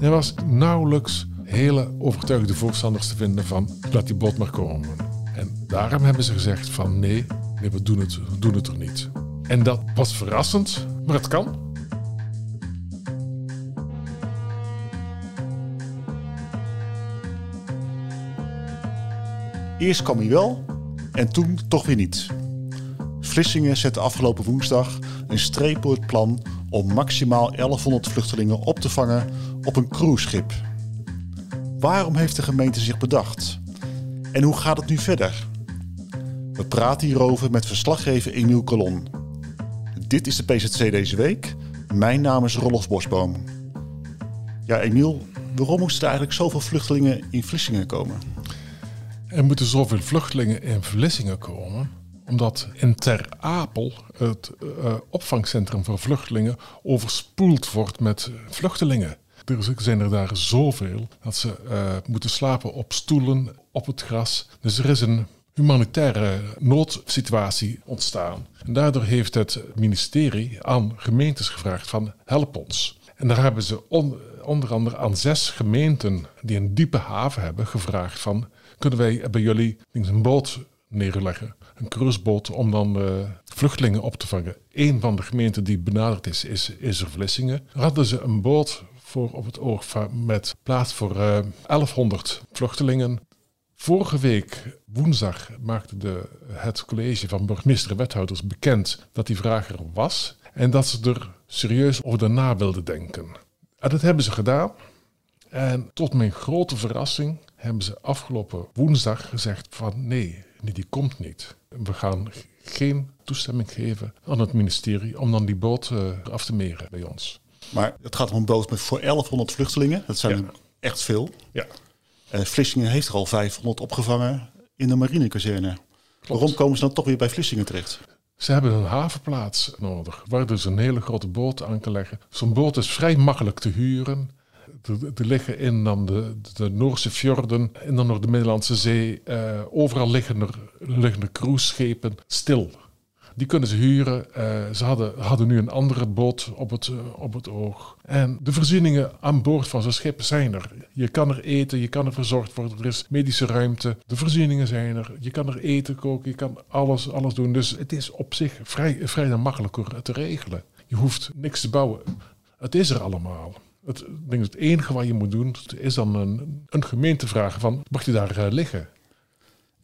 Er was nauwelijks hele overtuigde voorstanders te vinden van laat die boot maar komen. En daarom hebben ze gezegd van nee, nee we doen het, we doen het er niet. En dat was verrassend, maar het kan. Eerst kwam hij wel en toen toch weer niet. Vlissingen zette afgelopen woensdag een streep door het plan om maximaal 1100 vluchtelingen op te vangen op een cruiseschip. Waarom heeft de gemeente zich bedacht? En hoe gaat het nu verder? We praten hierover met verslaggever Emiel Colon. Dit is de PZC deze week. Mijn naam is Rolf Bosboom. Ja, Emiel, waarom moesten er eigenlijk zoveel vluchtelingen in Vlissingen komen? Er moeten zoveel vluchtelingen in Vlissingen komen, omdat in Ter Apel het uh, opvangcentrum voor vluchtelingen overspoeld wordt met vluchtelingen. Er zijn er daar zoveel dat ze uh, moeten slapen op stoelen, op het gras. Dus er is een humanitaire noodsituatie ontstaan. En daardoor heeft het ministerie aan gemeentes gevraagd van help ons. En daar hebben ze on, onder andere aan zes gemeenten die een diepe haven hebben gevraagd van kunnen wij bij jullie een boot neerleggen, een cruiseboot, om dan uh, vluchtelingen op te vangen. Een van de gemeenten die benaderd is, is, is. Daar hadden ze een boot voor op het oog met plaats voor uh, 1100 vluchtelingen. Vorige week, woensdag, maakte de, het college van burgemeester en wethouders bekend dat die vraag er was en dat ze er serieus over na wilden denken. En dat hebben ze gedaan. En tot mijn grote verrassing hebben ze afgelopen woensdag gezegd van nee, die komt niet. We gaan geen toestemming geven aan het ministerie om dan die boot uh, af te meren bij ons. Maar het gaat om een boot met voor 1100 vluchtelingen. Dat zijn ja. echt veel. Ja. Uh, Vlissingen heeft er al 500 opgevangen in de marinekazerne. Waarom komen ze dan toch weer bij Vlissingen terecht? Ze hebben een havenplaats nodig, waar dus een hele grote boot aan kan leggen. Zo'n boot is vrij makkelijk te huren. Er, liggen in dan de, de Noorse fjorden en dan nog de Middellandse Zee. Uh, overal liggen er, liggen er cruiseschepen stil. Die kunnen ze huren. Uh, ze hadden, hadden nu een andere boot op het, uh, op het oog. En de voorzieningen aan boord van zo'n schip zijn er. Je kan er eten, je kan er verzorgd worden. Er is medische ruimte. De voorzieningen zijn er. Je kan er eten koken, je kan alles, alles doen. Dus het is op zich vrij, vrij makkelijker te regelen. Je hoeft niks te bouwen. Het is er allemaal. Het, het enige wat je moet doen is dan een, een gemeente vragen van mag je daar uh, liggen?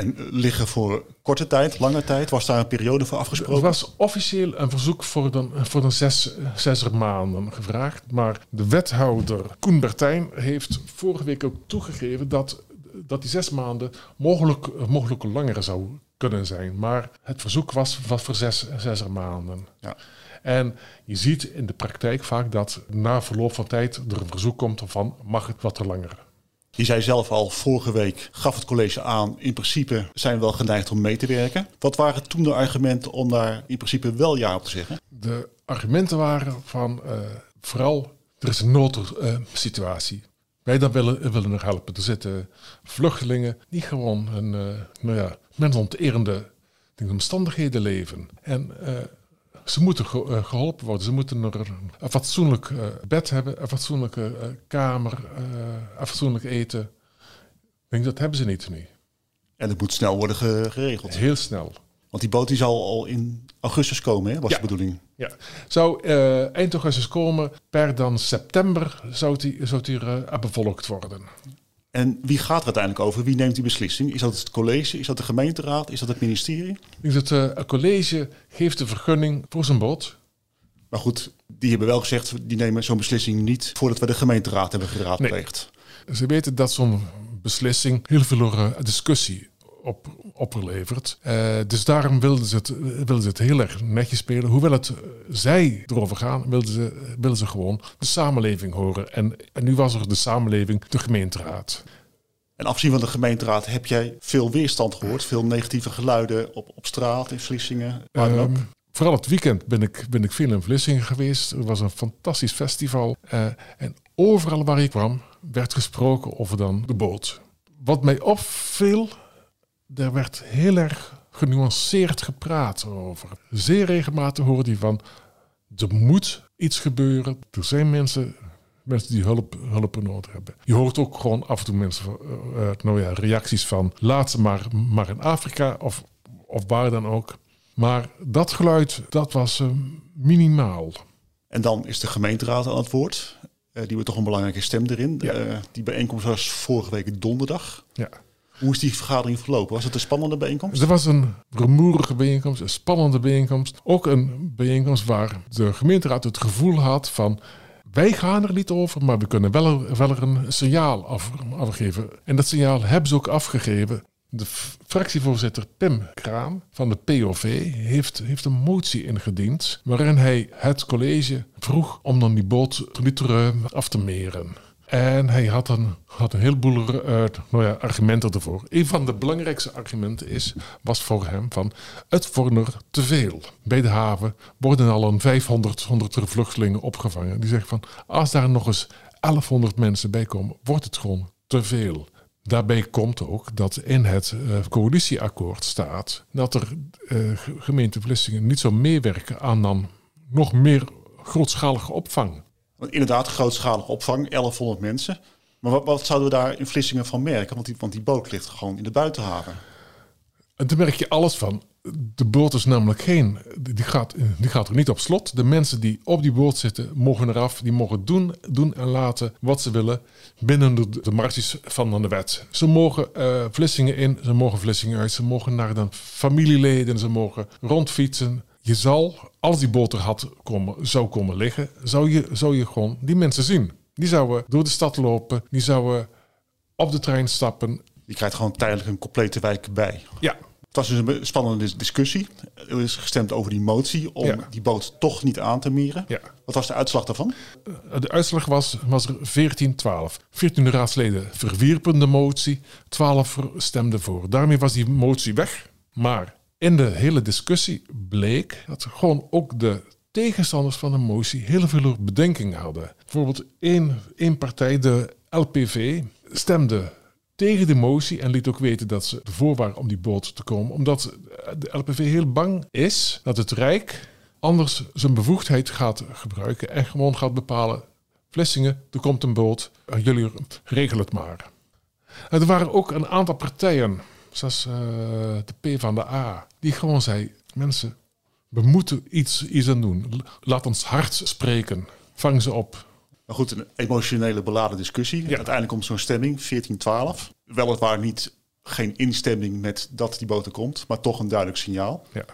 En liggen voor korte tijd, lange tijd? Was daar een periode voor afgesproken? Er was officieel een verzoek voor dan, voor dan zes, zes maanden gevraagd. Maar de wethouder Koen Bertijn heeft vorige week ook toegegeven dat, dat die zes maanden mogelijk, mogelijk langer zou kunnen zijn. Maar het verzoek was, was voor zes, zes maanden. Ja. En je ziet in de praktijk vaak dat na verloop van tijd er een verzoek komt van mag het wat langer. Je zei zelf al, vorige week gaf het college aan, in principe zijn we wel geneigd om mee te werken. Wat waren toen de argumenten om daar in principe wel ja op te zeggen? De argumenten waren van uh, vooral, er is een noodsituatie. Uh, wij dan willen, willen nog helpen. Er zitten vluchtelingen die gewoon een, uh, nou ja, mensonterende omstandigheden leven. En ze moeten ge geholpen worden. Ze moeten er een fatsoenlijk uh, bed hebben, een fatsoenlijke uh, kamer, een fatsoenlijk eten. Ik denk dat hebben ze niet nu. En het moet snel worden geregeld. Heel snel. Want die boot die zal al in augustus komen, hè, was ja. de bedoeling. Ja, zou eind augustus komen. Per dan september zou die, zou die bevolkt worden. En wie gaat er uiteindelijk over? Wie neemt die beslissing? Is dat het college? Is dat de gemeenteraad? Is dat het ministerie? Ik dat uh, het college geeft de vergunning voor zijn boot. Maar goed, die hebben wel gezegd, die nemen zo'n beslissing niet voordat we de gemeenteraad hebben geraadpleegd. Nee. Ze weten dat zo'n beslissing heel veel uh, discussie op, oplevert. Uh, dus daarom wilden ze, het, wilden ze het heel erg netjes spelen. Hoewel het zij erover gaan, wilden ze, wilden ze gewoon de samenleving horen. En, en nu was er de samenleving, de gemeenteraad. En afgezien van de gemeenteraad heb jij veel weerstand gehoord, veel negatieve geluiden op, op straat in Vlissingen. Waar um, vooral het weekend ben ik, ben ik veel in Vlissingen geweest. Er was een fantastisch festival. Uh, en overal waar ik kwam, werd gesproken over dan de boot. Wat mij opviel, er werd heel erg genuanceerd gepraat over. Zeer regelmatig hoorde hij van, er moet iets gebeuren. Er zijn mensen mensen die hulp, hulp nodig hebben. Je hoort ook gewoon af en toe mensen, uh, nou ja, reacties van laat ze maar, maar in Afrika of, of waar dan ook. Maar dat geluid, dat was uh, minimaal. En dan is de gemeenteraad aan het woord. Uh, die hebben toch een belangrijke stem erin. Ja. Die bijeenkomst was vorige week donderdag. Ja. Hoe is die vergadering verlopen? Was het een spannende bijeenkomst? Er was een rumoerige bijeenkomst, een spannende bijeenkomst. Ook een bijeenkomst waar de gemeenteraad het gevoel had van... wij gaan er niet over, maar we kunnen wel, er een signaal af, afgeven. En dat signaal hebben ze ook afgegeven. De fractievoorzitter Pim Kraan van de POV heeft, heeft een motie ingediend... waarin hij het college vroeg om dan die boot niet af te meren. En hij had een, had een heleboel uh, nou ja, argumenten ervoor. Een van de belangrijkste argumenten is, was voor hem van... het wordt te veel. Bij de haven worden al een 500 100 vluchtelingen opgevangen. Die zeggen van, als daar nog eens 1100 mensen bij komen... wordt het gewoon te veel. Daarbij komt ook dat in het uh, coalitieakkoord staat... dat er uh, niet zou meewerken aan dan nog meer grootschalige opvang. Want inderdaad, grootschalige opvang, 1100 mensen. Maar wat, wat, zouden we daar in Vlissingen van merken? Want die, want die boot ligt gewoon in de buitenhaven. En daar merk je alles van. De boot is namelijk geen, die gaat, die gaat er niet op slot. De mensen die op die boot zitten, mogen eraf. Die mogen doen, doen en laten wat ze willen binnen de, de marges van de wet. Ze mogen uh, Vlissingen in, ze mogen Vlissingen uit. Ze mogen naar de familieleden, ze mogen rondfietsen. Je zal, als die boot er had komen, zou komen liggen, zou je, zou je gewoon die mensen zien. Die zouden door de stad lopen, die zouden op de trein stappen. Je krijgt gewoon tijdelijk een complete wijk bij. Ja. Het was dus een spannende discussie. Er is gestemd over die motie om Ja. die boot toch niet aan te mieren. Ja. Wat was de uitslag daarvan? De uitslag was, was er 14-12. 14 raadsleden verwierpen de motie, 12 stemden voor. Daarmee was die motie weg. Maar in de hele discussie bleek dat gewoon ook de tegenstanders van de motie heel veel bedenkingen hadden. Bijvoorbeeld één, één partij, de LPV, stemde tegen de motie en liet ook weten dat ze ervoor waren om die boot te komen. Omdat de LPV heel bang is dat het Rijk anders zijn bevoegdheid gaat gebruiken en gewoon gaat bepalen... Vlissingen, er komt een boot, jullie regelen het maar. Er waren ook een aantal partijen, zoals uh, de P van de A, die gewoon zei... mensen, we moeten iets, iets aan doen. Laat ons hard spreken. Vang ze op. Maar goed, een emotionele beladen discussie. Ja. Uiteindelijk komt zo'n stemming, 14-12. Weliswaar niet geen instemming met dat die boot er komt, maar toch een duidelijk signaal. Ja.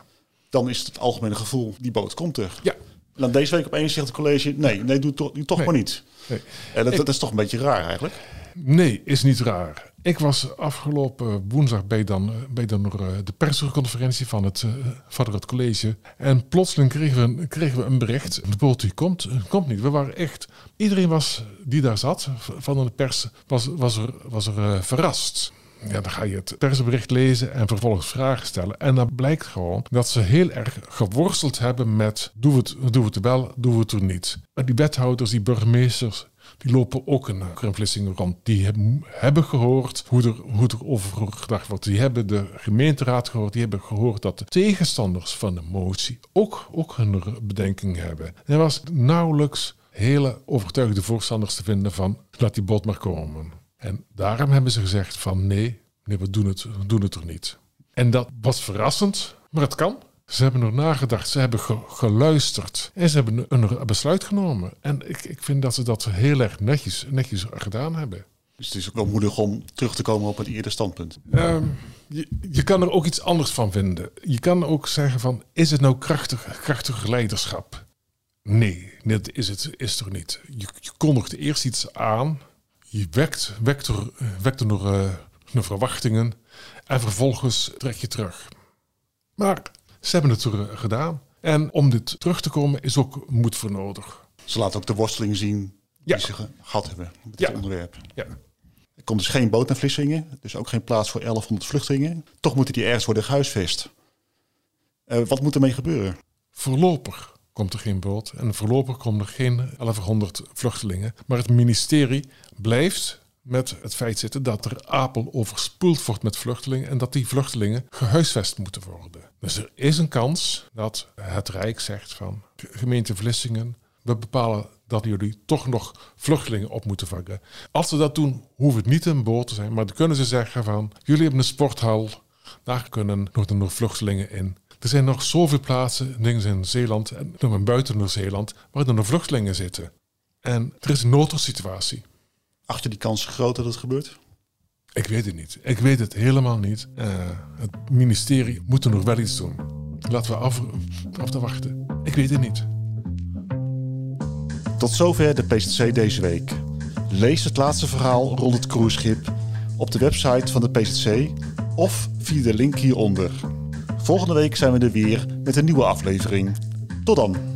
Dan is het algemene gevoel, die boot komt er. Ja. En dan deze week opeens zegt het college, nee, nee doe, toch, doe toch Nee. maar niet. Nee. En dat is toch een beetje raar eigenlijk. Nee, is niet raar. Ik was afgelopen woensdag bij, dan, bij dan, eh, de persconferentie van het, eh, van het college. En plotseling kregen we, kregen we een bericht. De boot komt, eh, komt niet. We waren echt... Iedereen was, die daar zat, van de pers, was, was er, was er eh, verrast. Ja, dan ga je het persbericht lezen en vervolgens vragen stellen. En dan blijkt gewoon dat ze heel erg geworsteld hebben met... doen we het, doen we het wel, doen we het er niet. Die wethouders, die burgemeesters... Die lopen ook in Vlissingen rond. Die hebben, hebben gehoord hoe er, hoe er over gedacht wordt. Die hebben de gemeenteraad gehoord. Die hebben gehoord dat de tegenstanders van de motie ook, ook hun bedenking hebben. Er was nauwelijks hele overtuigde voorstanders te vinden van laat die bot maar komen. En daarom hebben ze gezegd van nee, nee we, doen het, we doen het er niet. En dat was verrassend, maar het kan. Ze hebben er nagedacht, ze hebben ge- geluisterd en ze hebben een, een besluit genomen. En ik, ik vind dat ze dat heel erg netjes, netjes gedaan hebben. Dus het is ook wel moedig om terug te komen op het eerder standpunt. Ehm, je, je kan er ook iets anders van vinden. Je kan ook zeggen van, is het nou krachtig, krachtig leiderschap? Nee, dat is het is er niet. Je, je kondigt eerst iets aan, je wekt, wekt, er, wekt er nog, eh, nog verwachtingen en vervolgens trek je terug. Maar ze hebben het er eh, gedaan. En om dit terug te komen is ook moed voor nodig. Ze laten ook de worsteling zien Ja. die ze ge- gehad hebben met Ja. het onderwerp. Ja. Er komt dus geen boot naar Vlissingen, dus ook geen plaats voor 1100 vluchtelingen. Toch moeten die ergens worden gehuisvest. Eh, wat moet ermee gebeuren? Voorlopig komt er geen boot en voorlopig komen er geen 1100 vluchtelingen. Maar het ministerie blijft met het feit zitten dat er Apel overspoeld wordt met vluchtelingen en dat die vluchtelingen gehuisvest moeten worden. Dus er is een kans dat het Rijk zegt van gemeente Vlissingen, we bepalen dat jullie toch nog vluchtelingen op moeten vangen. Als ze dat doen, hoeft het niet een boot te zijn, maar dan kunnen ze zeggen van, jullie hebben een sporthal, daar kunnen nog vluchtelingen in. Er zijn nog zoveel plaatsen, dingen in Zeeland en buiten Nieuw-Zeeland, waar er nog vluchtelingen zitten. En er is een noodsituatie. Acht je die kans groot dat het gebeurt? Ik weet het niet. Ik weet het helemaal niet. Uh, het ministerie moet er nog wel iets doen. Laten we af, af te wachten. Ik weet het niet. Tot zover de PCC deze week. Lees het laatste verhaal rond het cruiseschip op de website van de PCC of via de link hieronder. Volgende week zijn we er weer met een nieuwe aflevering. Tot dan!